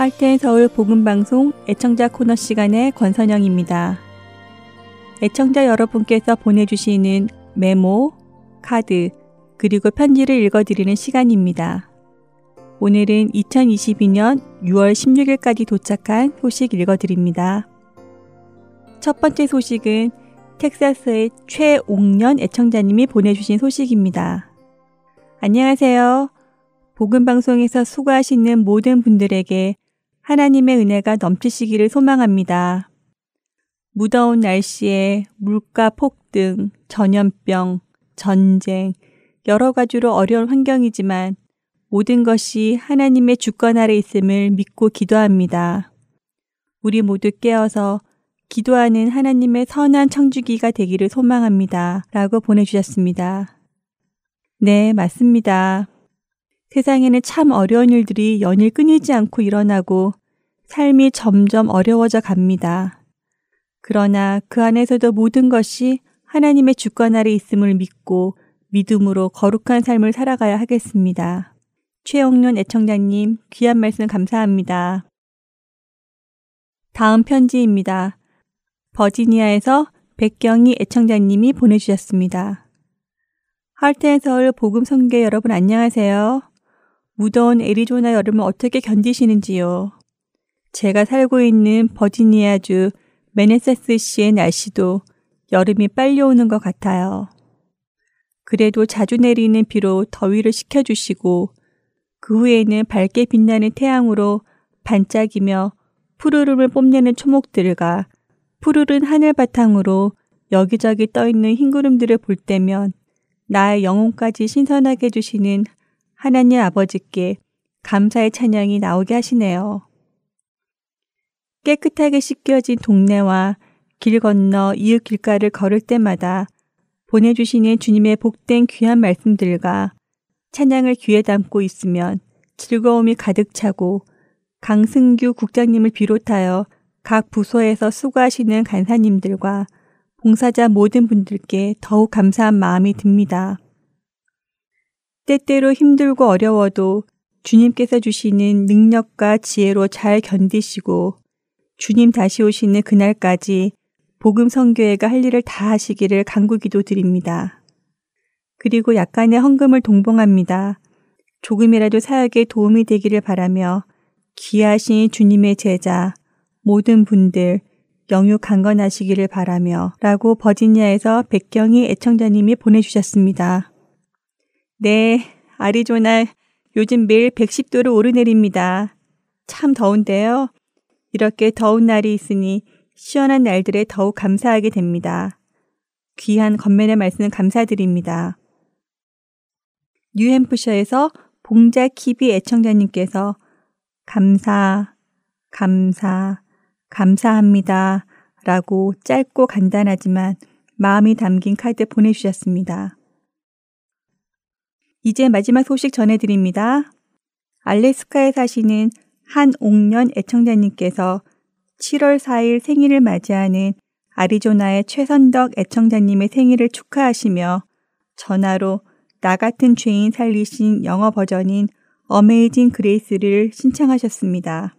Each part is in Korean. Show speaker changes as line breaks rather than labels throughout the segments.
할텐 서울 복음방송 애청자 코너 시간의 권선영입니다. 애청자 여러분께서 보내주시는 메모, 카드, 그리고 편지를 읽어드리는 시간입니다. 오늘은 2022년 6월 16일까지 도착한 소식 읽어드립니다. 첫 번째 소식은 텍사스의 최옥년 애청자님이 보내주신 소식입니다. 안녕하세요. 복음방송에서 수고하시는 모든 분들에게 하나님의 은혜가 넘치시기를 소망합니다. 무더운 날씨에 물가 폭등, 전염병, 전쟁, 여러 가지로 어려운 환경이지만 모든 것이 하나님의 주권 아래 있음을 믿고 기도합니다. 우리 모두 깨어서 기도하는 하나님의 선한 청주기가 되기를 소망합니다. 라고 보내주셨습니다. 네, 맞습니다. 세상에는 참 어려운 일들이 연일 끊이지 않고 일어나고 삶이 점점 어려워져 갑니다. 그러나 그 안에서도 모든 것이 하나님의 주권 아래 있음을 믿고 믿음으로 거룩한 삶을 살아가야 하겠습니다. 최영년 애청자님, 귀한 말씀 감사합니다. 다음 편지입니다. 버지니아에서 백경희 애청자님이 보내주셨습니다. 할텐 서울 복음 성계 여러분 안녕하세요. 무더운 애리조나 여름을 어떻게 견디시는지요? 제가 살고 있는 버지니아주 메네세스시의 날씨도 여름이 빨리 오는 것 같아요. 그래도 자주 내리는 비로 더위를 식혀주시고 그 후에는 밝게 빛나는 태양으로 반짝이며 푸르름을 뽐내는 초목들과 푸르른 하늘 바탕으로 여기저기 떠있는 흰 구름들을 볼 때면 나의 영혼까지 신선하게 해주시는 하나님 아버지께 감사의 찬양이 나오게 하시네요. 깨끗하게 씻겨진 동네와 길 건너 이웃 길가를 걸을 때마다 보내주시는 주님의 복된 귀한 말씀들과 찬양을 귀에 담고 있으면 즐거움이 가득 차고 강승규 국장님을 비롯하여 각 부서에서 수고하시는 간사님들과 봉사자 모든 분들께 더욱 감사한 마음이 듭니다. 때때로 힘들고 어려워도 주님께서 주시는 능력과 지혜로 잘 견디시고 주님 다시 오시는 그날까지 복음 성교회가 할 일을 다 하시기를 간구기도 드립니다. 그리고 약간의 헌금을 동봉합니다. 조금이라도 사역에 도움이 되기를 바라며 귀하신 주님의 제자 모든 분들 영유 강건하시기를 바라며 라고 버지니아에서 백경희 애청자님이 보내주셨습니다. 네, 아리조나 요즘 매일 110도를 오르내립니다. 참 더운데요. 이렇게 더운 날이 있으니 시원한 날들에 더욱 감사하게 됩니다. 귀한 건면의 말씀 감사드립니다. 뉴햄프셔에서 봉자 키비 애청자님께서 감사, 감사, 감사합니다. 라고 짧고 간단하지만 마음이 담긴 카드 보내주셨습니다. 이제 마지막 소식 전해드립니다. 알래스카에 사시는 한옥년 애청자님께서 7월 4일 생일을 맞이하는 아리조나의 최선덕 애청자님의 생일을 축하하시며 전화로 나 같은 죄인 살리신 영어 버전인 어메이징 그레이스를 신청하셨습니다.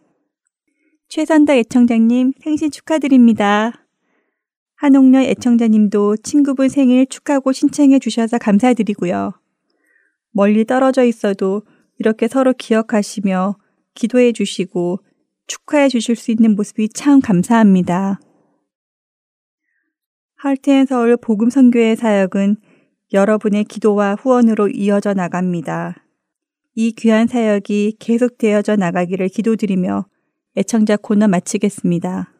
최선덕 애청자님 생신 축하드립니다. 한옥년 애청자님도 친구분 생일 축하고 신청해 주셔서 감사드리고요. 멀리 떨어져 있어도 이렇게 서로 기억하시며 기도해 주시고 축하해 주실 수 있는 모습이 참 감사합니다. 할트앤 서울 복음 선교의 사역은 여러분의 기도와 후원으로 이어져 나갑니다. 이 귀한 사역이 계속되어져 나가기를 기도드리며 애청자 코너 마치겠습니다.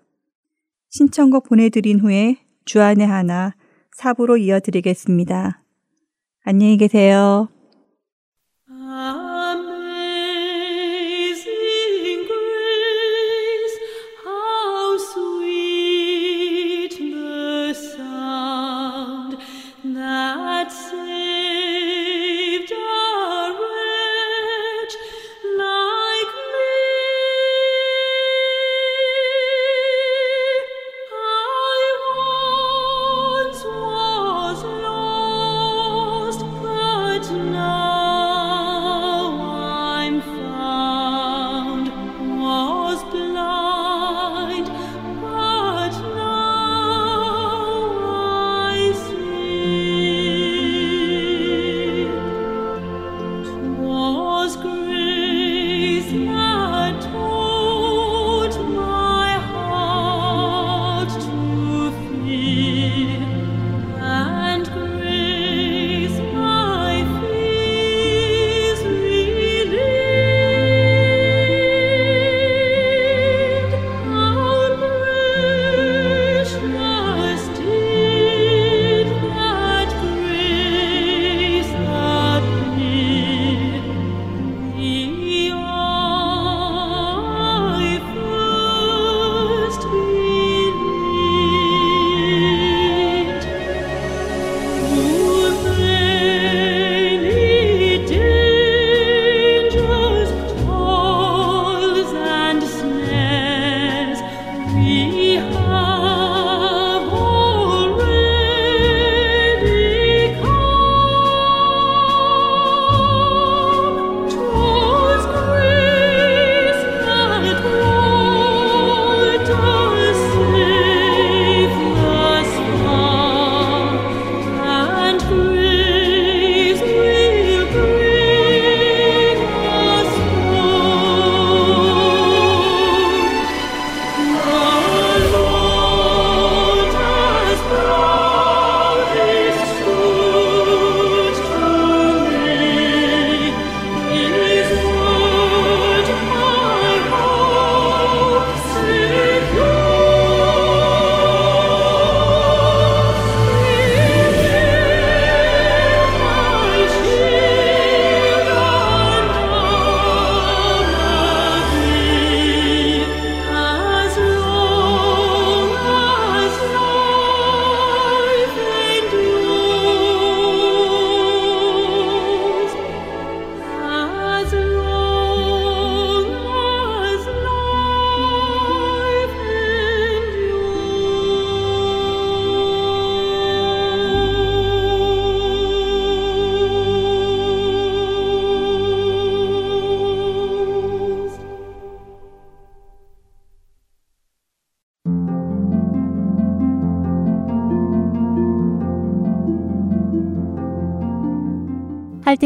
신청곡 보내드린 후에 주안의 하나 사부로 이어드리겠습니다. 안녕히 계세요.
now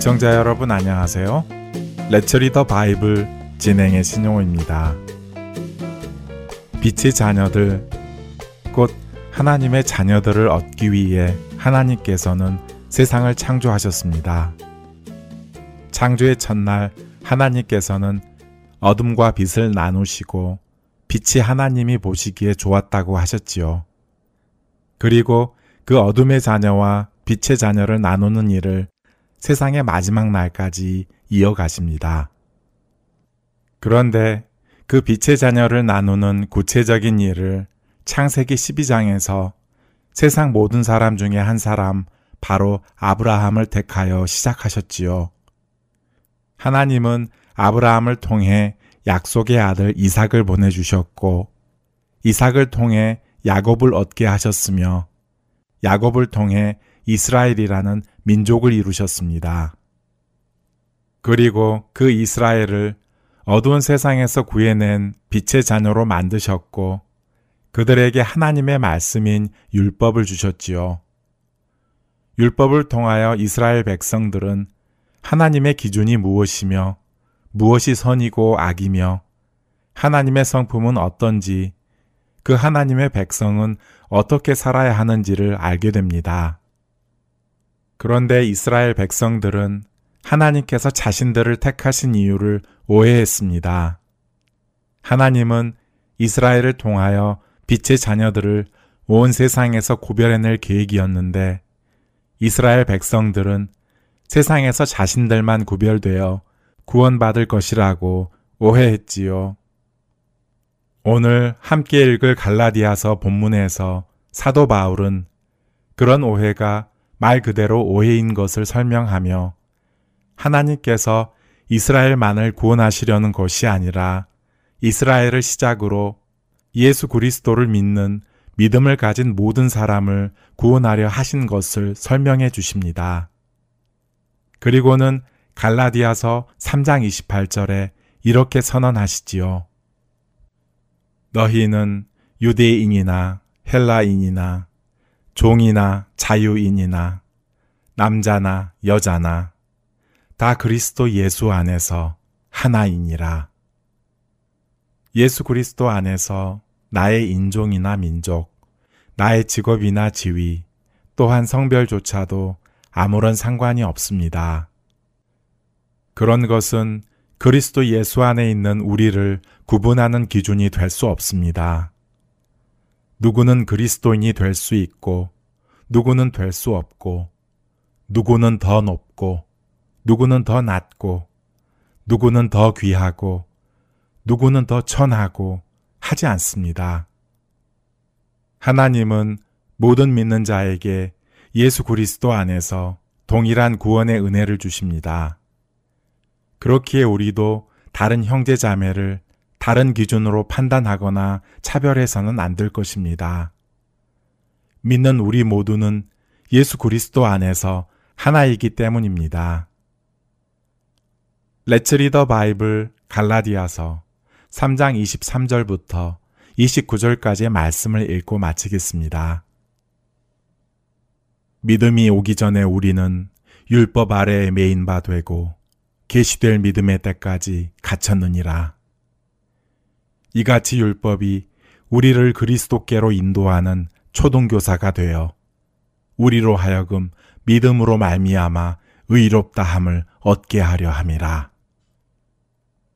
애청자 여러분 안녕하세요. 레처리 더 바이블 진행의 신용호입니다. 빛의 자녀들, 곧 하나님의 자녀들을 얻기 위해 하나님께서는 세상을 창조하셨습니다. 창조의 첫날 하나님께서는 어둠과 빛을 나누시고 빛이 하나님이 보시기에 좋았다고 하셨지요. 그리고 그 어둠의 자녀와 빛의 자녀를 나누는 일을 세상의 마지막 날까지 이어가십니다. 그런데 그 빛의 자녀를 나누는 구체적인 일을 창세기 12장에서 세상 모든 사람 중에 한 사람, 바로 아브라함을 택하여 시작하셨지요. 하나님은 아브라함을 통해 약속의 아들 이삭을 보내주셨고, 이삭을 통해 야곱을 얻게 하셨으며, 야곱을 통해 이스라엘이라는 민족을 이루셨습니다. 그리고 그 이스라엘을 어두운 세상에서 구해낸 빛의 자녀로 만드셨고 그들에게 하나님의 말씀인 율법을 주셨지요. 율법을 통하여 이스라엘 백성들은 하나님의 기준이 무엇이며 무엇이 선이고 악이며 하나님의 성품은 어떤지 그 하나님의 백성은 어떻게 살아야 하는지를 알게 됩니다. 그런데 이스라엘 백성들은 하나님께서 자신들을 택하신 이유를 오해했습니다. 하나님은 이스라엘을 통하여 빛의 자녀들을 온 세상에서 구별해낼 계획이었는데 이스라엘 백성들은 세상에서 자신들만 구별되어 구원받을 것이라고 오해했지요. 오늘 함께 읽을 갈라디아서 본문에서 사도 바울은 그런 오해가 말 그대로 오해인 것을 설명하며 하나님께서 이스라엘만을 구원하시려는 것이 아니라 이스라엘을 시작으로 예수 그리스도를 믿는 믿음을 가진 모든 사람을 구원하려 하신 것을 설명해 주십니다. 그리고는 갈라디아서 3장 28절에 이렇게 선언하시지요. 너희는 유대인이나 헬라인이나 종이나 자유인이나 남자나 여자나 다 그리스도 예수 안에서 하나이니라. 예수 그리스도 안에서 나의 인종이나 민족, 나의 직업이나 지위, 또한 성별조차도 아무런 상관이 없습니다. 그런 것은 그리스도 예수 안에 있는 우리를 구분하는 기준이 될 수 없습니다. 누구는 그리스도인이 될 수 있고, 누구는 될 수 없고, 누구는 더 높고, 누구는 더 낮고, 누구는 더 귀하고, 누구는 더 천하고 하지 않습니다. 하나님은 모든 믿는 자에게 예수 그리스도 안에서 동일한 구원의 은혜를 주십니다. 그렇기에 우리도 다른 형제 자매를 다른 기준으로 판단하거나 차별해서는 안 될 것입니다. 믿는 우리 모두는 예수 그리스도 안에서 하나이기 때문입니다. 레츠 리더 바이블 갈라디아서 3장 23절부터 29절까지의 말씀을 읽고 마치겠습니다. 믿음이 오기 전에 우리는 율법 아래에 메인 바 되고 계시될 믿음의 때까지 갇혔느니라. 이같이 율법이 우리를 그리스도께로 인도하는 초동교사가 되어 우리로 하여금 믿음으로 말미암아 의롭다 함을 얻게 하려 함이라.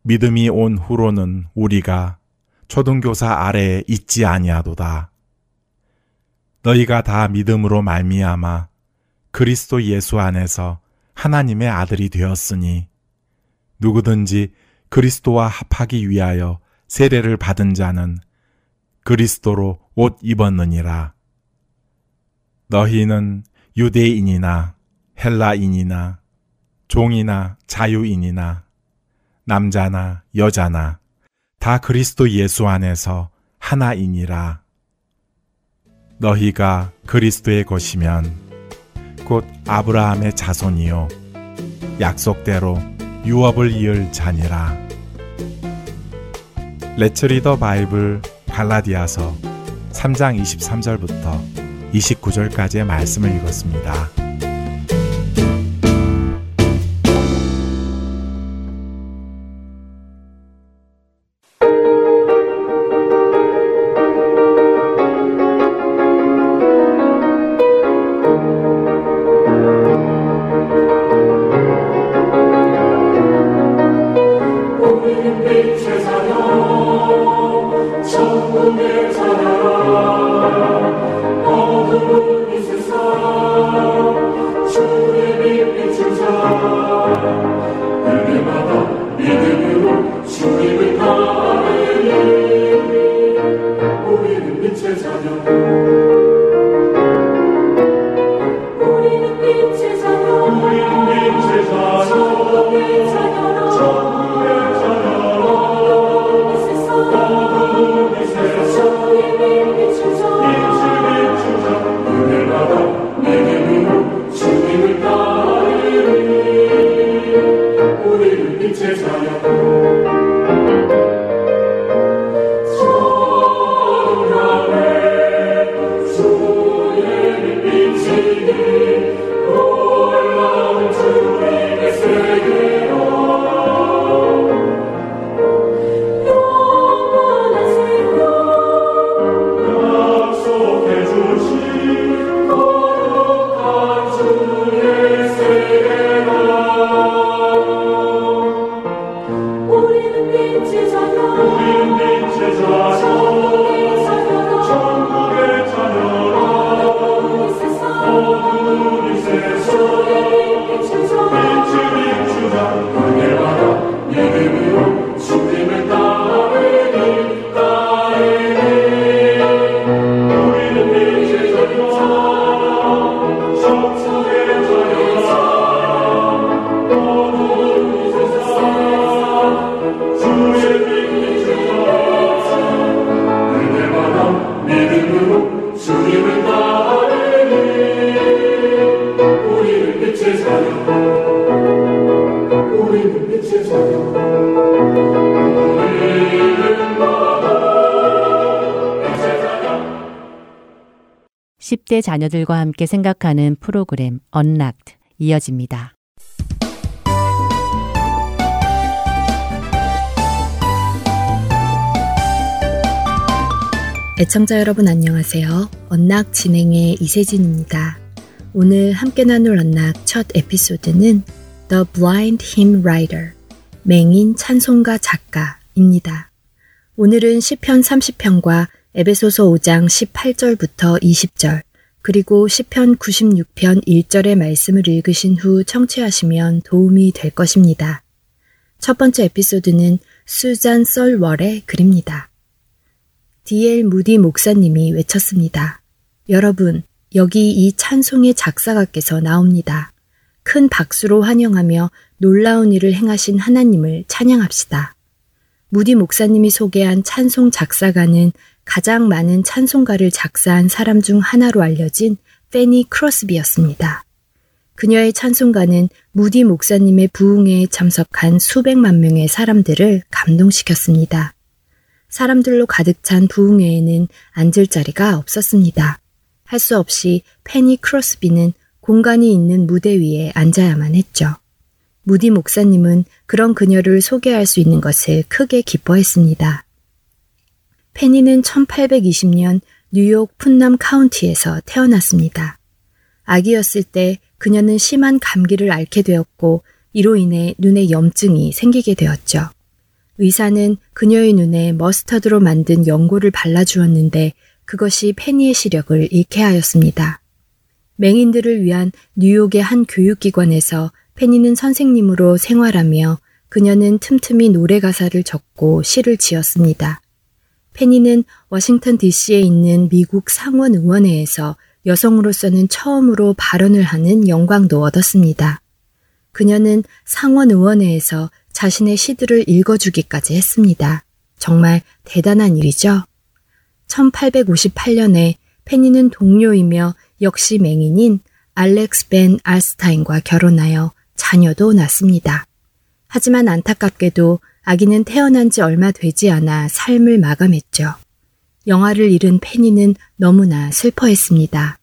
믿음이 온 후로는 우리가 초등교사 아래에 있지 아니하도다. 너희가 다 믿음으로 말미암아 그리스도 예수 안에서 하나님의 아들이 되었으니 누구든지 그리스도와 합하기 위하여 세례를 받은 자는 그리스도로 옷 입었느니라. 너희는 유대인이나 헬라인이나 종이나 자유인이나 남자나 여자나 다 그리스도 예수 안에서 하나이니라. 너희가 그리스도의 것이면 곧 아브라함의 자손이요 약속대로 유업을 이을 자니라. 레츠 리더 바이블 갈라디아서 3장 23절부터 29절까지의 말씀을 읽었습니다.
10대 자녀들과 함께 생각하는 프로그램 언락트 이어집니다.
애청자 여러분 안녕하세요. 언락 진행의 이세진입니다. 오늘 함께 나눌 언락 첫 에피소드는 The Blind Hymn Writer, 맹인 찬송가 작가입니다. 오늘은 시편 30편과 에베소서 5장 18절부터 20절, 그리고 시편 96편 1절의 말씀을 읽으신 후 청취하시면 도움이 될 것입니다. 첫 번째 에피소드는 수잔 썰월의 글입니다. D.L. 무디 목사님이 외쳤습니다. 여러분, 여기 이 찬송의 작사가께서 나옵니다. 큰 박수로 환영하며 놀라운 일을 행하신 하나님을 찬양합시다. 무디 목사님이 소개한 찬송 작사가는 가장 많은 찬송가를 작사한 사람 중 하나로 알려진 페니 크로스비였습니다. 그녀의 찬송가는 무디 목사님의 부흥회에 참석한 수백만 명의 사람들을 감동시켰습니다. 사람들로 가득 찬 부흥회에는 앉을 자리가 없었습니다. 할 수 없이 페니 크로스비는 공간이 있는 무대 위에 앉아야만 했죠. 무디 목사님은 그런 그녀를 소개할 수 있는 것을 크게 기뻐했습니다. 페니는 1820년 뉴욕 푼남 카운티에서 태어났습니다. 아기였을 때 그녀는 심한 감기를 앓게 되었고 이로 인해 눈에 염증이 생기게 되었죠. 의사는 그녀의 눈에 머스터드로 만든 연고를 발라주었는데 그것이 페니의 시력을 잃게 하였습니다. 맹인들을 위한 뉴욕의 한 교육기관에서 페니는 선생님으로 생활하며 그녀는 틈틈이 노래 가사를 적고 시를 지었습니다. 페니는 워싱턴 DC에 있는 미국 상원 의원회에서 여성으로서는 처음으로 발언을 하는 영광도 얻었습니다. 그녀는 상원 의원회에서 자신의 시들을 읽어주기까지 했습니다. 정말 대단한 일이죠. 1858년에 페니는 동료이며 역시 맹인인 알렉스 벤 알스타인과 결혼하여 자녀도 낳습니다. 하지만 안타깝게도 아기는 태어난 지 얼마 되지 않아 삶을 마감했죠. 영아를 잃은 페니는 너무나 슬퍼했습니다.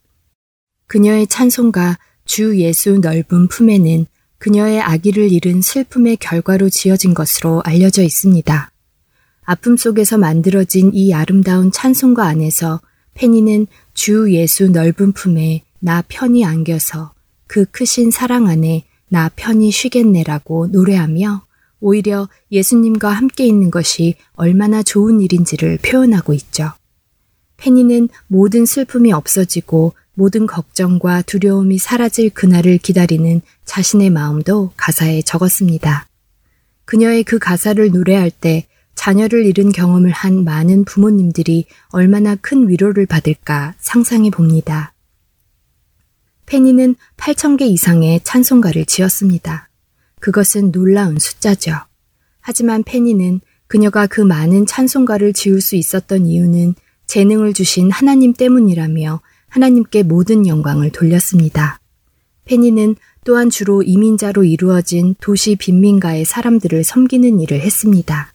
그녀의 찬송가 주 예수 넓은 품에는 그녀의 아기를 잃은 슬픔의 결과로 지어진 것으로 알려져 있습니다. 아픔 속에서 만들어진 이 아름다운 찬송가 안에서 페니는 주 예수 넓은 품에 나 편히 안겨서 그 크신 사랑 안에 나 편히 쉬겠네라고 노래하며 오히려 예수님과 함께 있는 것이 얼마나 좋은 일인지를 표현하고 있죠. 페니는 모든 슬픔이 없어지고 모든 걱정과 두려움이 사라질 그날을 기다리는 자신의 마음도 가사에 적었습니다. 그녀의 그 가사를 노래할 때 자녀를 잃은 경험을 한 많은 부모님들이 얼마나 큰 위로를 받을까 상상해 봅니다. 페니는 8,000개 이상의 찬송가를 지었습니다. 그것은 놀라운 숫자죠. 하지만 페니는 그녀가 그 많은 찬송가를 지을 수 있었던 이유는 재능을 주신 하나님 때문이라며 하나님께 모든 영광을 돌렸습니다. 페니는 또한 주로 이민자로 이루어진 도시 빈민가의 사람들을 섬기는 일을 했습니다.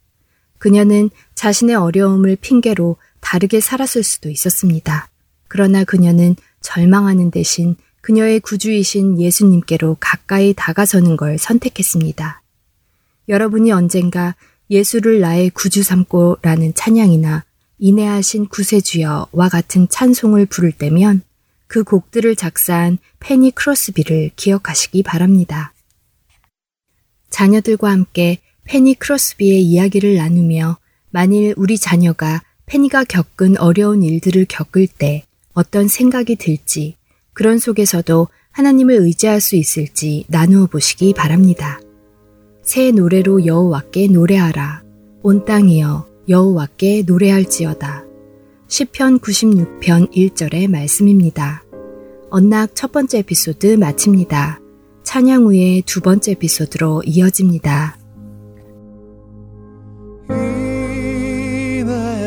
그녀는 자신의 어려움을 핑계로 다르게 살았을 수도 있었습니다. 그러나 그녀는 절망하는 대신 그녀의 구주이신 예수님께로 가까이 다가서는 걸 선택했습니다. 여러분이 언젠가 예수를 나의 구주 삼고 라는 찬양이나 인내하신 구세주여와 같은 찬송을 부를 때면 그 곡들을 작사한 페니 크로스비를 기억하시기 바랍니다. 자녀들과 함께 페니 크로스비의 이야기를 나누며 만일 우리 자녀가 페니가 겪은 어려운 일들을 겪을 때 어떤 생각이 들지 그런 속에서도 하나님을 의지할 수 있을지 나누어 보시기 바랍니다. 새 노래로 여호와께 노래하라. 온 땅이여 여호와께 노래할지어다. 시편 96편 1절의 말씀입니다. 언락 첫 번째 에피소드 마칩니다. 찬양 후에 두 번째 에피소드로 이어집니다.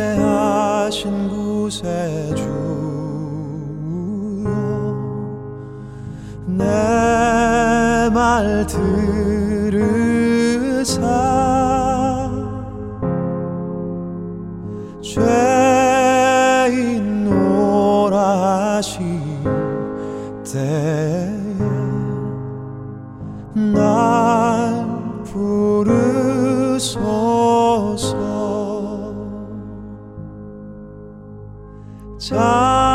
인내하신 구세주 내 말 들으사. 죄인 노라시 때에 날 부르소서. 자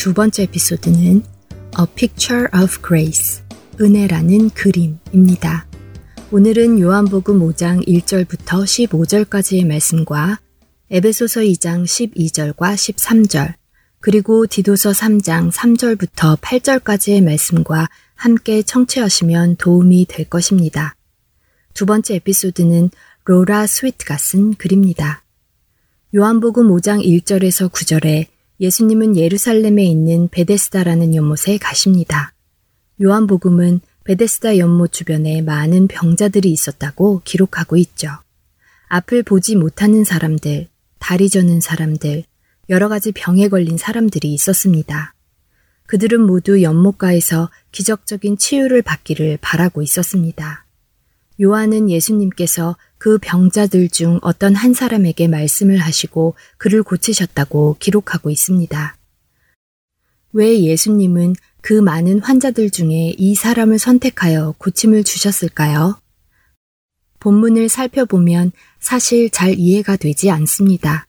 두 번째 에피소드는 A Picture of Grace, 은혜라는 그림입니다. 오늘은 요한복음 5장 1절부터 15절까지의 말씀과 에베소서 2장 12절과 13절, 그리고 디도서 3장 3절부터 8절까지의 말씀과 함께 청취하시면 도움이 될 것입니다. 두 번째 에피소드는 로라 스위트가 쓴 글입니다. 요한복음 5장 1절에서 9절에 예수님은 예루살렘에 있는 베데스다라는 연못에 가십니다. 요한복음은 베데스다 연못 주변에 많은 병자들이 있었다고 기록하고 있죠. 앞을 보지 못하는 사람들, 다리 저는 사람들, 여러 가지 병에 걸린 사람들이 있었습니다. 그들은 모두 연못가에서 기적적인 치유를 받기를 바라고 있었습니다. 요한은 예수님께서 그 병자들 중 어떤 한 사람에게 말씀을 하시고 그를 고치셨다고 기록하고 있습니다. 왜 예수님은 그 많은 환자들 중에 이 사람을 선택하여 고침을 주셨을까요? 본문을 살펴보면 사실 잘 이해가 되지 않습니다.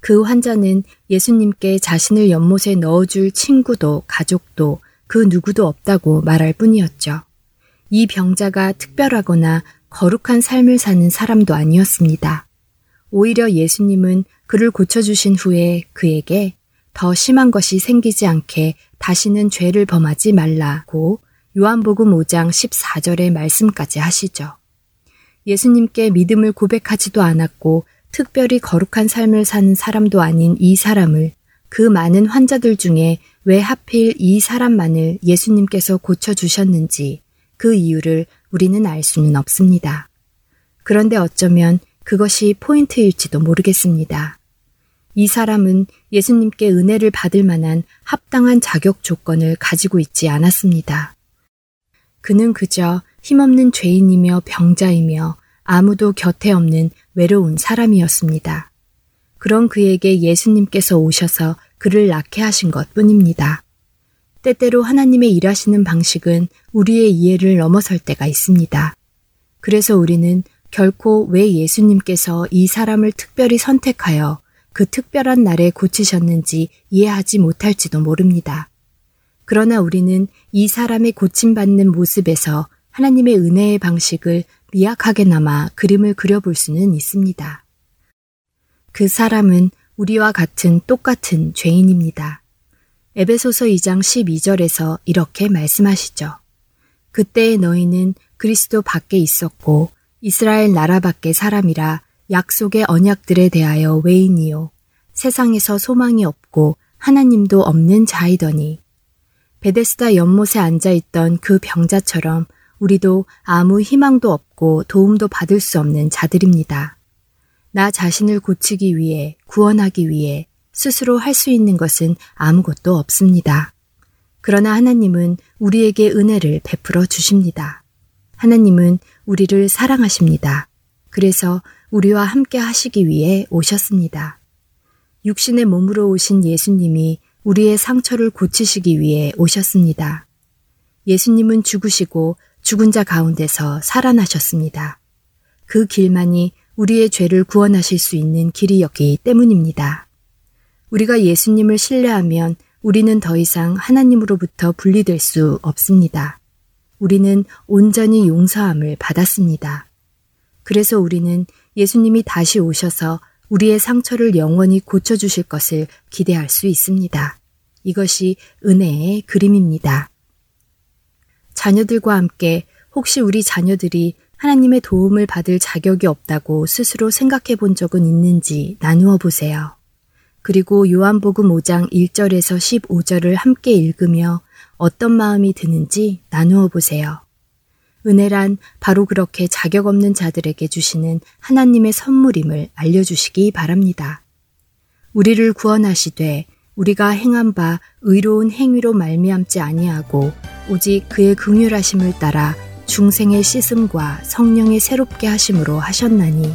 그 환자는 예수님께 자신을 연못에 넣어줄 친구도 가족도 그 누구도 없다고 말할 뿐이었죠. 이 병자가 특별하거나 거룩한 삶을 사는 사람도 아니었습니다. 오히려 예수님은 그를 고쳐주신 후에 그에게 더 심한 것이 생기지 않게 다시는 죄를 범하지 말라고 요한복음 5장 14절의 말씀까지 하시죠. 예수님께 믿음을 고백하지도 않았고 특별히 거룩한 삶을 사는 사람도 아닌 이 사람을 그 많은 환자들 중에 왜 하필 이 사람만을 예수님께서 고쳐주셨는지 그 이유를 우리는 알 수는 없습니다. 그런데 어쩌면 그것이 포인트일지도 모르겠습니다. 이 사람은 예수님께 은혜를 받을 만한 합당한 자격 조건을 가지고 있지 않았습니다. 그는 그저 힘없는 죄인이며 병자이며 아무도 곁에 없는 외로운 사람이었습니다. 그런 그에게 예수님께서 오셔서 그를 낳게 하신 것 뿐입니다. 때때로 하나님의 일하시는 방식은 우리의 이해를 넘어설 때가 있습니다. 그래서 우리는 결코 왜 예수님께서 이 사람을 특별히 선택하여 그 특별한 날에 고치셨는지 이해하지 못할지도 모릅니다. 그러나 우리는 이 사람의 고침받는 모습에서 하나님의 은혜의 방식을 미약하게나마 그림을 그려볼 수는 있습니다. 그 사람은 우리와 같은 똑같은 죄인입니다. 에베소서 2장 12절에서 이렇게 말씀하시죠. 그때의 너희는 그리스도 밖에 있었고 이스라엘 나라 밖의 사람이라 약속의 언약들에 대하여 외인이요 세상에서 소망이 없고 하나님도 없는 자이더니 베데스다 연못에 앉아 있던 그 병자처럼 우리도 아무 희망도 없고 도움도 받을 수 없는 자들입니다. 나 자신을 고치기 위해 구원하기 위해 스스로 할 수 있는 것은 아무것도 없습니다. 그러나 하나님은 우리에게 은혜를 베풀어 주십니다. 하나님은 우리를 사랑하십니다. 그래서 우리와 함께 하시기 위해 오셨습니다. 육신의 몸으로 오신 예수님이 우리의 상처를 고치시기 위해 오셨습니다. 예수님은 죽으시고 죽은 자 가운데서 살아나셨습니다. 그 길만이 우리의 죄를 구원하실 수 있는 길이었기 때문입니다. 우리가 예수님을 신뢰하면 우리는 더 이상 하나님으로부터 분리될 수 없습니다. 우리는 온전히 용서함을 받았습니다. 그래서 우리는 예수님이 다시 오셔서 우리의 상처를 영원히 고쳐주실 것을 기대할 수 있습니다. 이것이 은혜의 그림입니다. 자녀들과 함께 혹시 우리 자녀들이 하나님의 도움을 받을 자격이 없다고 스스로 생각해 본 적은 있는지 나누어 보세요. 그리고 요한복음 5장 1절에서 15절을 함께 읽으며 어떤 마음이 드는지 나누어 보세요. 은혜란 바로 그렇게 자격 없는 자들에게 주시는 하나님의 선물임을 알려주시기 바랍니다. 우리를 구원하시되
우리가 행한 바 의로운 행위로 말미암지 아니하고 오직 그의 긍휼하심을 따라 중생의 씻음과 성령의 새롭게 하심으로 하셨나니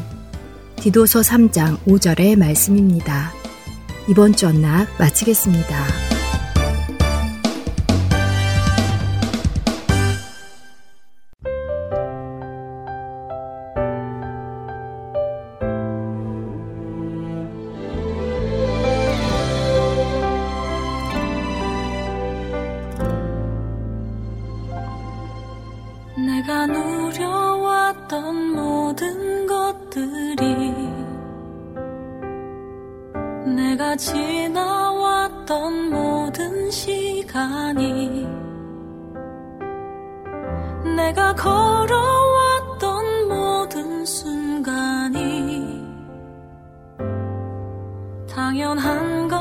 디도서 3장 5절의 말씀입니다. 이번 주 언락 마치겠습니다.
당연한 것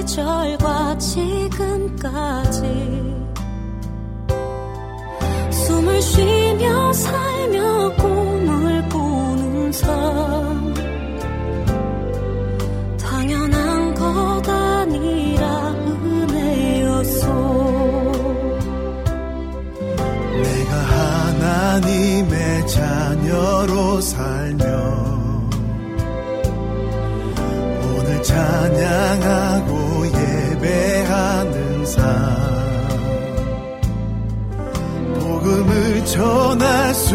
시절과 지금까지 숨을 쉬며 살며 꿈을 꾸는 삶. 당연한 것 아니라 은혜였소.
내가 하나님의 자녀로 살 전할 수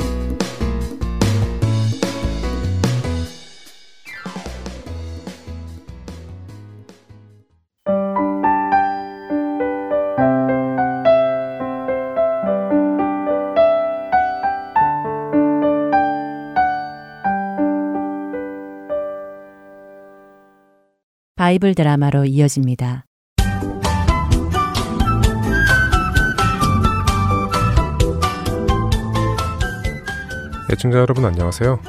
바이블 드라마로 이어집니다.
애청자 여러분 안녕하세요.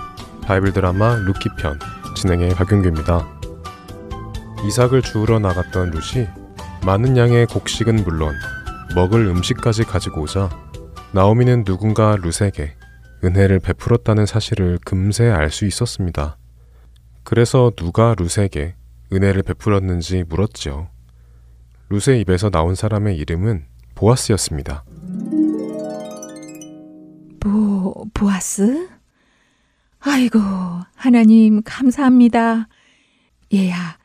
바이블 드라마 룻기 편 진행의 박윤규입니다. 이삭을 주우러 나갔던 룻이 많은 양의 곡식은 물론 먹을 음식까지 가지고 오자 나오미는 누군가 룻에게 은혜를 베풀었다는 사실을 금세 알 수 있었습니다. 그래서 누가 룻에게 은혜를 베풀었는지 물었지요. 룻의 입에서 나온 사람의 이름은 보아스였습니다.
보, 보아스? 아이고, 하나님, 감사합니다. 얘야,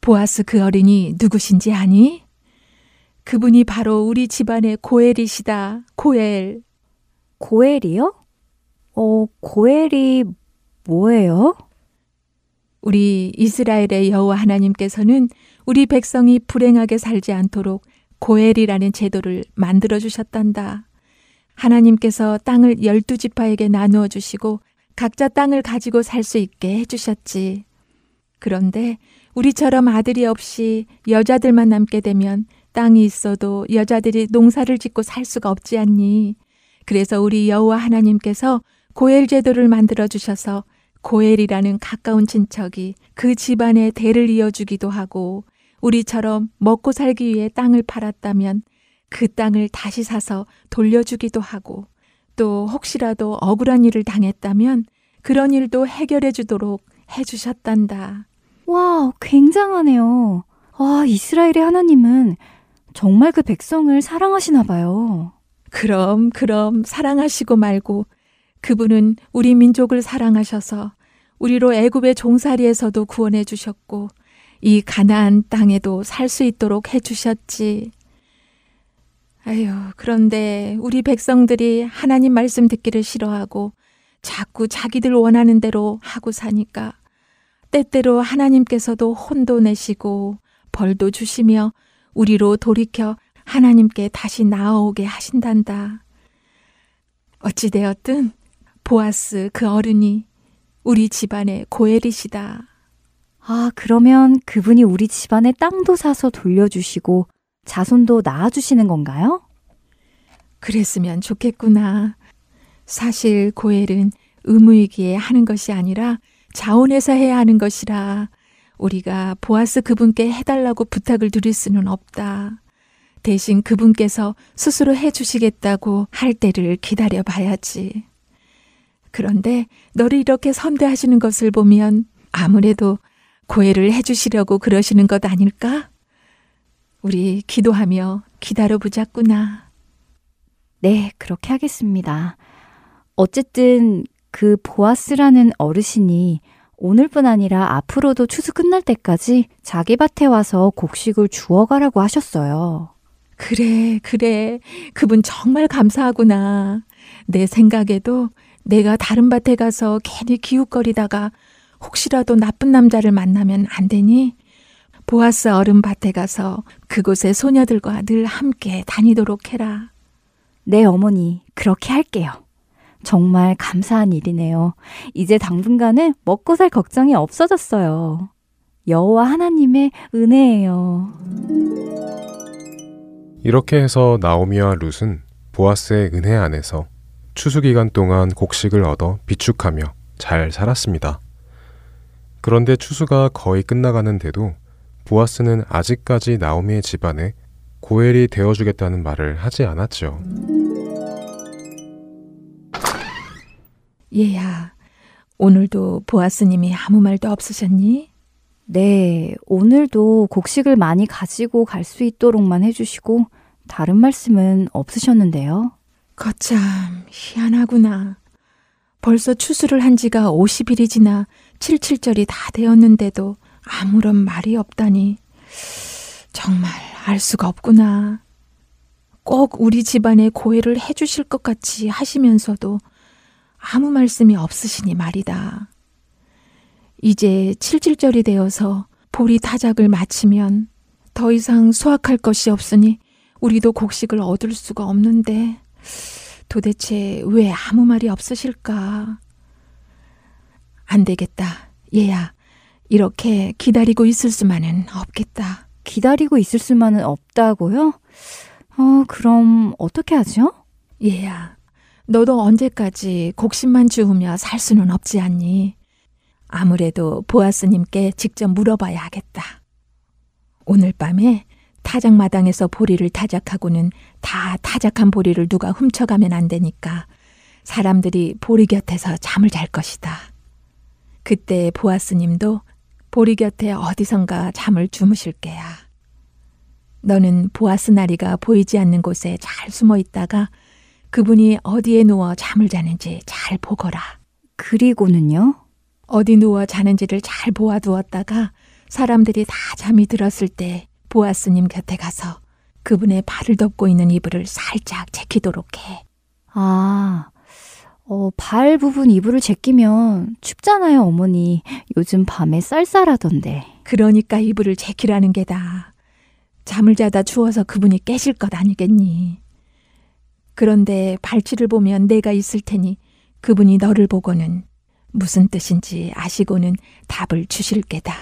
보아스 그 어린이 누구신지 아니? 그분이 바로 우리 집안의 고엘이시다, 고엘.
고엘이요? 어, 고엘이 뭐예요?
우리 이스라엘의 여호와 하나님께서는 우리 백성이 불행하게 살지 않도록 고엘이라는 제도를 만들어 주셨단다. 하나님께서 땅을 열두 지파에게 나누어 주시고 각자 땅을 가지고 살 수 있게 해 주셨지. 그런데 우리처럼 아들이 없이 여자들만 남게 되면 땅이 있어도 여자들이 농사를 짓고 살 수가 없지 않니? 그래서 우리 여호와 하나님께서 고엘 제도를 만들어 주셔서 고엘이라는 가까운 친척이 그 집안의 대를 이어주기도 하고 우리처럼 먹고 살기 위해 땅을 팔았다면 그 땅을 다시 사서 돌려주기도 하고 또 혹시라도 억울한 일을 당했다면 그런 일도 해결해 주도록 해 주셨단다.
와, 굉장하네요. 와, 이스라엘의 하나님은 정말 그 백성을 사랑하시나 봐요.
그럼, 그럼 사랑하시고 말고 그분은 우리 민족을 사랑하셔서 우리로 애굽의 종살이에서도 구원해 주셨고 이 가나안 땅에도 살 수 있도록 해 주셨지. 아유, 그런데 우리 백성들이 하나님 말씀 듣기를 싫어하고 자꾸 자기들 원하는 대로 하고 사니까 때때로 하나님께서도 혼도 내시고 벌도 주시며 우리로 돌이켜 하나님께 다시 나아오게 하신단다. 어찌되었든 보아스 그 어른이 우리 집안의 고엘이시다.
아, 그러면 그분이 우리 집안에 땅도 사서 돌려주시고 자손도 낳아주시는 건가요?
그랬으면 좋겠구나. 사실 고엘은 의무이기에 하는 것이 아니라 자원해서 해야 하는 것이라 우리가 보아스 그분께 해달라고 부탁을 드릴 수는 없다. 대신 그분께서 스스로 해주시겠다고 할 때를 기다려 봐야지. 그런데 너를 이렇게 선대하시는 것을 보면 아무래도 고해를 해주시려고 그러시는 것 아닐까? 우리 기도하며 기다려 보자꾸나.
네, 그렇게 하겠습니다. 어쨌든 그 보아스라는 어르신이 오늘뿐 아니라 앞으로도 추수 끝날 때까지 자기 밭에 와서 곡식을 주워가라고 하셨어요.
그래, 그래. 그분 정말 감사하구나. 내 생각에도 내가 다른 밭에 가서 괜히 기웃거리다가 혹시라도 나쁜 남자를 만나면 안 되니? 보아스 어른 밭에 가서 그곳의 소녀들과 늘 함께 다니도록 해라.
네, 어머니. 그렇게 할게요. 정말 감사한 일이네요. 이제 당분간은 먹고 살 걱정이 없어졌어요. 여호와 하나님의 은혜예요.
이렇게 해서 나오미와 룻은 보아스의 은혜 안에서 추수 기간 동안 곡식을 얻어 비축하며 잘 살았습니다. 그런데 추수가 거의 끝나가는데도 보아스는 아직까지 나오미의 집안에 고엘이 되어주겠다는 말을 하지 않았죠.
얘야, 오늘도 보아스님이 아무 말도 없으셨니?
네, 오늘도 곡식을 많이 가지고 갈 수 있도록만 해주시고 다른 말씀은 없으셨는데요.
거참 희한하구나. 벌써 추수를 한 지가 50일이 지나 77절이 다 되었는데도 아무런 말이 없다니. 정말 알 수가 없구나. 꼭 우리 집안에 고해를 해주실 것 같이 하시면서도 아무 말씀이 없으시니 말이다. 이제 77절이 되어서 보리 타작을 마치면 더 이상 수확할 것이 없으니 우리도 곡식을 얻을 수가 없는데 도대체 왜 아무 말이 없으실까? 안 되겠다. 얘야, 이렇게 기다리고 있을 수만은 없겠다.
기다리고 있을 수만은 없다고요? 어, 그럼 어떻게 하죠?
얘야, 너도 언제까지 곡식만 주우며 살 수는 없지 않니? 아무래도 보아스님께 직접 물어봐야 하겠다. 오늘 밤에 타작마당에서 보리를 타작하고는 다 타작한 보리를 누가 훔쳐가면 안 되니까 사람들이 보리 곁에서 잠을 잘 것이다. 그때 보아스님도 보리 곁에 어디선가 잠을 주무실 게야. 너는 보아스 나리가 보이지 않는 곳에 잘 숨어 있다가 그분이 어디에 누워 잠을 자는지 잘 보거라.
그리고는요?
어디 누워 자는지를 잘 보아두었다가 사람들이 다 잠이 들었을 때 보아스님 곁에 가서 그분의 발을 덮고 있는 이불을 살짝 제키도록 해.
아, 어, 발 부분 이불을 제끼면 춥잖아요, 어머니. 요즘 밤에 쌀쌀하던데.
그러니까 이불을 제키라는 게다. 잠을 자다 추워서 그분이 깨실 것 아니겠니? 그런데 발치를 보면 내가 있을 테니 그분이 너를 보고는 무슨 뜻인지 아시고는 답을 주실 게다.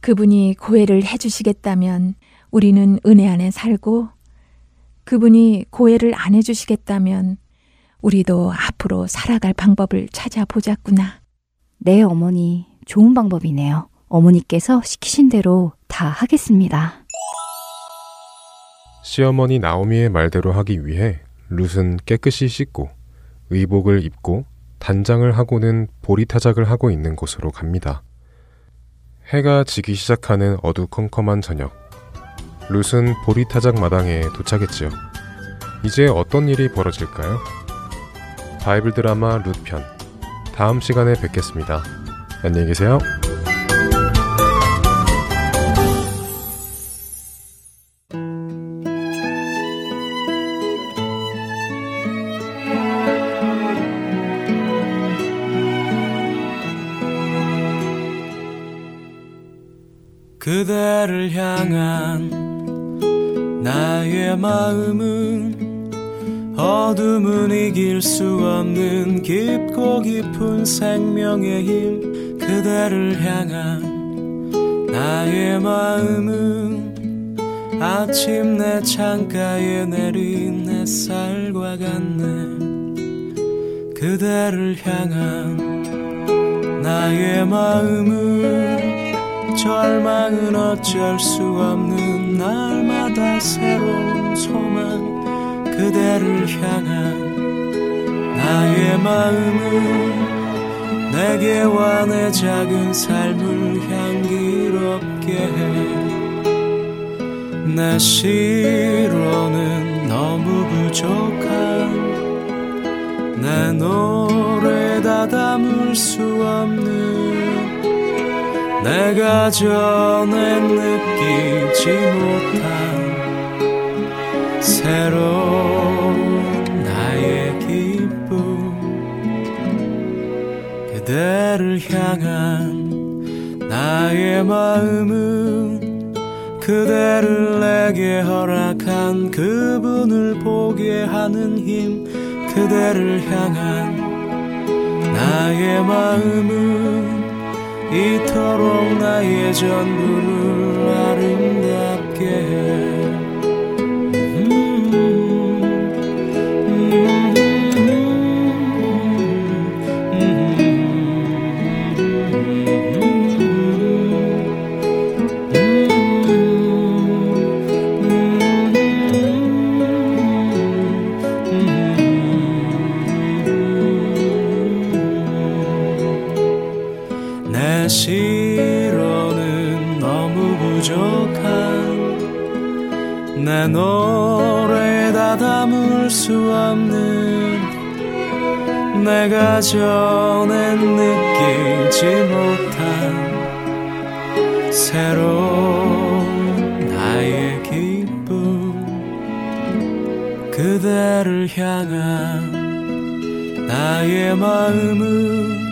그분이 고해를 해주시겠다면 우리는 은혜 안에 살고 그분이 고해를 안 해주시겠다면 우리도 앞으로 살아갈 방법을 찾아보자꾸나.
네, 어머니. 좋은 방법이네요. 어머니께서 시키신 대로 다 하겠습니다.
시어머니 나오미의 말대로 하기 위해 룻은 깨끗이 씻고 의복을 입고 단장을 하고는 보리타작을 하고 있는 곳으로 갑니다. 해가 지기 시작하는 어두컴컴한 저녁. 룻은 보리타작 마당에 도착했지요. 이제 어떤 일이 벌어질까요? 바이블 드라마 룻편. 다음 시간에 뵙겠습니다. 안녕히 계세요.
이길 수 없는 깊고 깊은 생명의 힘 그대를 향한 나의 마음은 아침 내 창가에 내린 햇살과 같네. 그대를 향한 나의 마음은 절망은 어쩔 수 없는 날마다 새로운 소망 그대를 향한 나의 마음은 내게와 내 작은 삶을 향기롭게 해 내 시로는 너무 부족한 내 노래 다 담을 수 없는 내가 전에 느끼지 못한 새로운 향한 나의 마음은 그대를 내게 허락한 그분을 보게 하는 힘 그대를 향한 나의 마음은 이토록 나의 전부를 아름답게 해 노래에다 담을 수 없는 내가 전엔 느끼지 못한 새로운 나의 기쁨. 그대를 향한 나의 마음은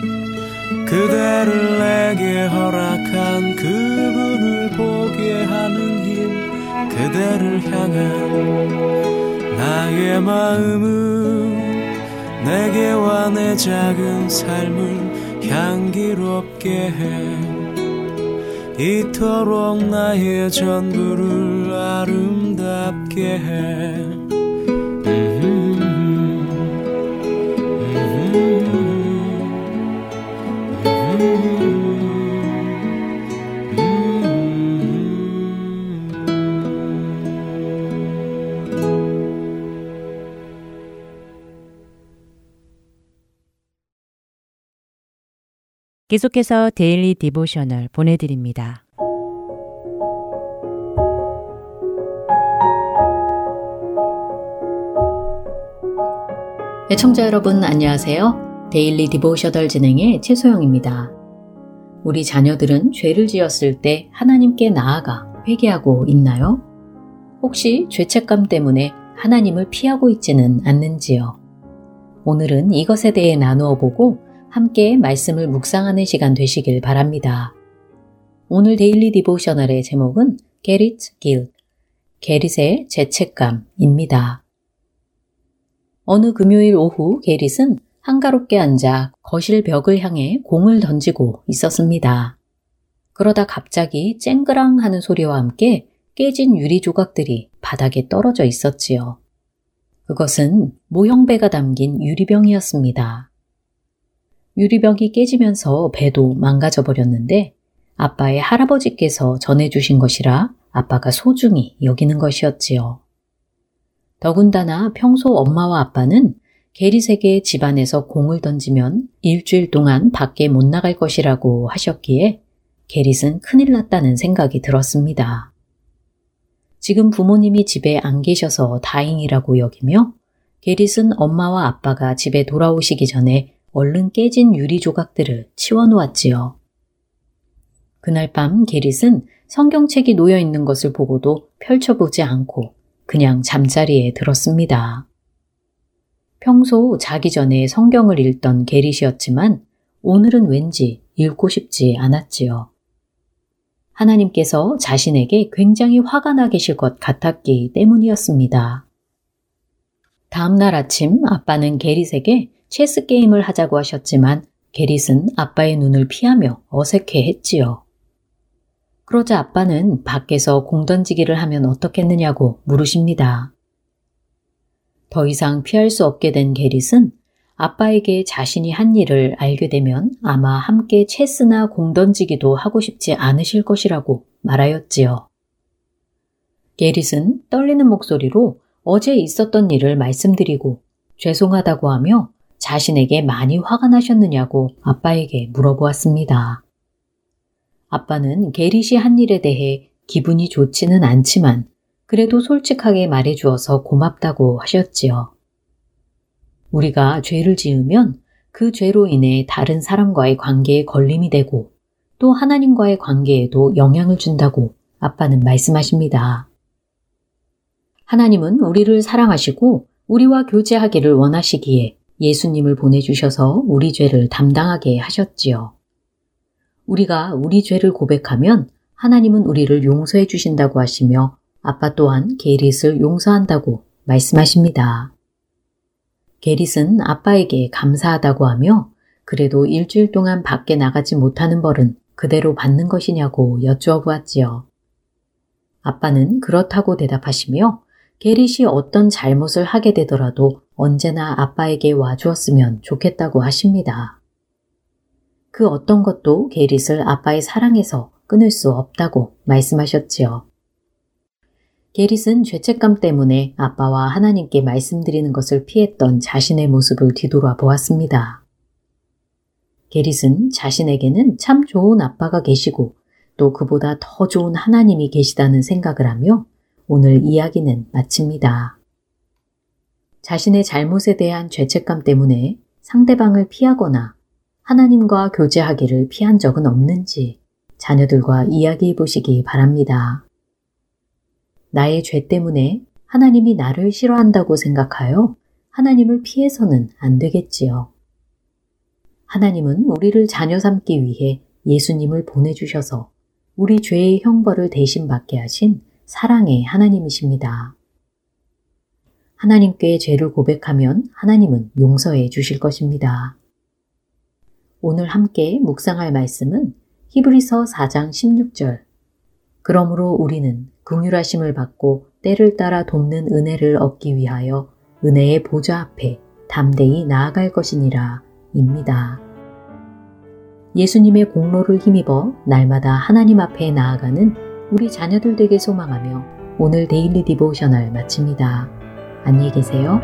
그대를 내게 허락한 그분을 보게 하는 힘 그대를 향한 나의 마음은 내게와 내 작은 삶을 향기롭게 해. 이토록 나의 전부를 아름답게 해
계속해서 Daily Devotional 보내드립니다.
애청자 여러분 안녕하세요. Daily Devotional 진행의 최소영입니다. 우리 자녀들은 죄를 지었을 때 하나님께 나아가 회개하고 있나요? 혹시 죄책감 때문에 하나님을 피하고 있지는 않는지요? 오늘은 이것에 대해 나누어 보고 함께 말씀을 묵상하는 시간 되시길 바랍니다. 오늘 Daily Devotional의 제목은 Garrett's Guilt, 게릿의 죄책감입니다. 어느 금요일 오후 게릿은 한가롭게 앉아 거실 벽을 향해 공을 던지고 있었습니다. 그러다 갑자기 쨍그랑 하는 소리와 함께 깨진 유리 조각들이 바닥에 떨어져 있었지요. 그것은 모형배가 담긴 유리병이었습니다. 유리벽이 깨지면서 배도 망가져 버렸는데 아빠의 할아버지께서 전해주신 것이라 아빠가 소중히 여기는 것이었지요. 더군다나 평소 엄마와 아빠는 게리색의 집안에서 공을 던지면 일주일 동안 밖에 못 나갈 것이라고 하셨기에 게릿은 큰일 났다는 생각이 들었습니다. 지금 부모님이 집에 안 계셔서 다행이라고 여기며 게릿은 엄마와 아빠가 집에 돌아오시기 전에 얼른 깨진 유리 조각들을 치워놓았지요. 그날 밤 게릿은 성경책이 놓여 있는 것을 보고도 펼쳐보지 않고 그냥 잠자리에 들었습니다. 평소 자기 전에 성경을 읽던 게릿이었지만 오늘은 왠지 읽고 싶지 않았지요. 하나님께서 자신에게 굉장히 화가 나 계실 것 같았기 때문이었습니다. 다음날 아침 아빠는 게릿에게 체스 게임을 하자고 하셨지만 게릿은 아빠의 눈을 피하며 어색해 했지요. 그러자 아빠는 밖에서 공 던지기를 하면 어떻겠느냐고 물으십니다. 더 이상 피할 수 없게 된 게릿은 아빠에게 자신이 한 일을 알게 되면 아마 함께 체스나 공 던지기도 하고 싶지 않으실 것이라고 말하였지요. 게릿은 떨리는 목소리로 어제 있었던 일을 말씀드리고 죄송하다고 하며 자신에게 많이 화가 나셨느냐고 아빠에게 물어보았습니다. 아빠는 게릿이 한 일에 대해 기분이 좋지는 않지만 그래도 솔직하게 말해주어서 고맙다고 하셨지요. 우리가 죄를 지으면 그 죄로 인해 다른 사람과의 관계에 걸림이 되고 또 하나님과의 관계에도 영향을 준다고 아빠는 말씀하십니다. 하나님은 우리를 사랑하시고 우리와 교제하기를 원하시기에 예수님을 보내주셔서 우리 죄를 담당하게 하셨지요. 우리가 우리 죄를 고백하면 하나님은 우리를 용서해 주신다고 하시며 아빠 또한 게릿을 용서한다고 말씀하십니다. 게릿은 아빠에게 감사하다고 하며 그래도 일주일 동안 밖에 나가지 못하는 벌은 그대로 받는 것이냐고 여쭈어 보았지요. 아빠는 그렇다고 대답하시며 게릿이 어떤 잘못을 하게 되더라도 언제나 아빠에게 와주었으면 좋겠다고 하십니다. 그 어떤 것도 게릿을 아빠의 사랑에서 끊을 수 없다고 말씀하셨지요. 게릿은 죄책감 때문에 아빠와 하나님께 말씀드리는 것을 피했던 자신의 모습을 뒤돌아 보았습니다. 게릿은 자신에게는 참 좋은 아빠가 계시고 또 그보다 더 좋은 하나님이 계시다는 생각을 하며
오늘 이야기는 마칩니다. 자신의 잘못에 대한 죄책감 때문에 상대방을 피하거나 하나님과 교제하기를 피한 적은 없는지 자녀들과 이야기해 보시기 바랍니다. 나의 죄 때문에 하나님이 나를 싫어한다고 생각하여 하나님을 피해서는 안 되겠지요. 하나님은 우리를 자녀 삼기 위해 예수님을 보내주셔서 우리 죄의 형벌을 대신 받게 하신 사랑의 하나님이십니다. 하나님께 죄를 고백하면 하나님은 용서해 주실 것입니다. 오늘 함께 묵상할 말씀은 히브리서 4장 16절. 그러므로 우리는 긍휼하심을 받고 때를 따라 돕는 은혜를 얻기 위하여 은혜의 보좌 앞에 담대히 나아갈 것이니라 입니다. 예수님의 공로를 힘입어 날마다 하나님 앞에 나아가는 우리 자녀들 되게 소망하며 오늘 Daily Devotional 마칩니다. 안녕히 계세요.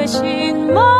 的心吗？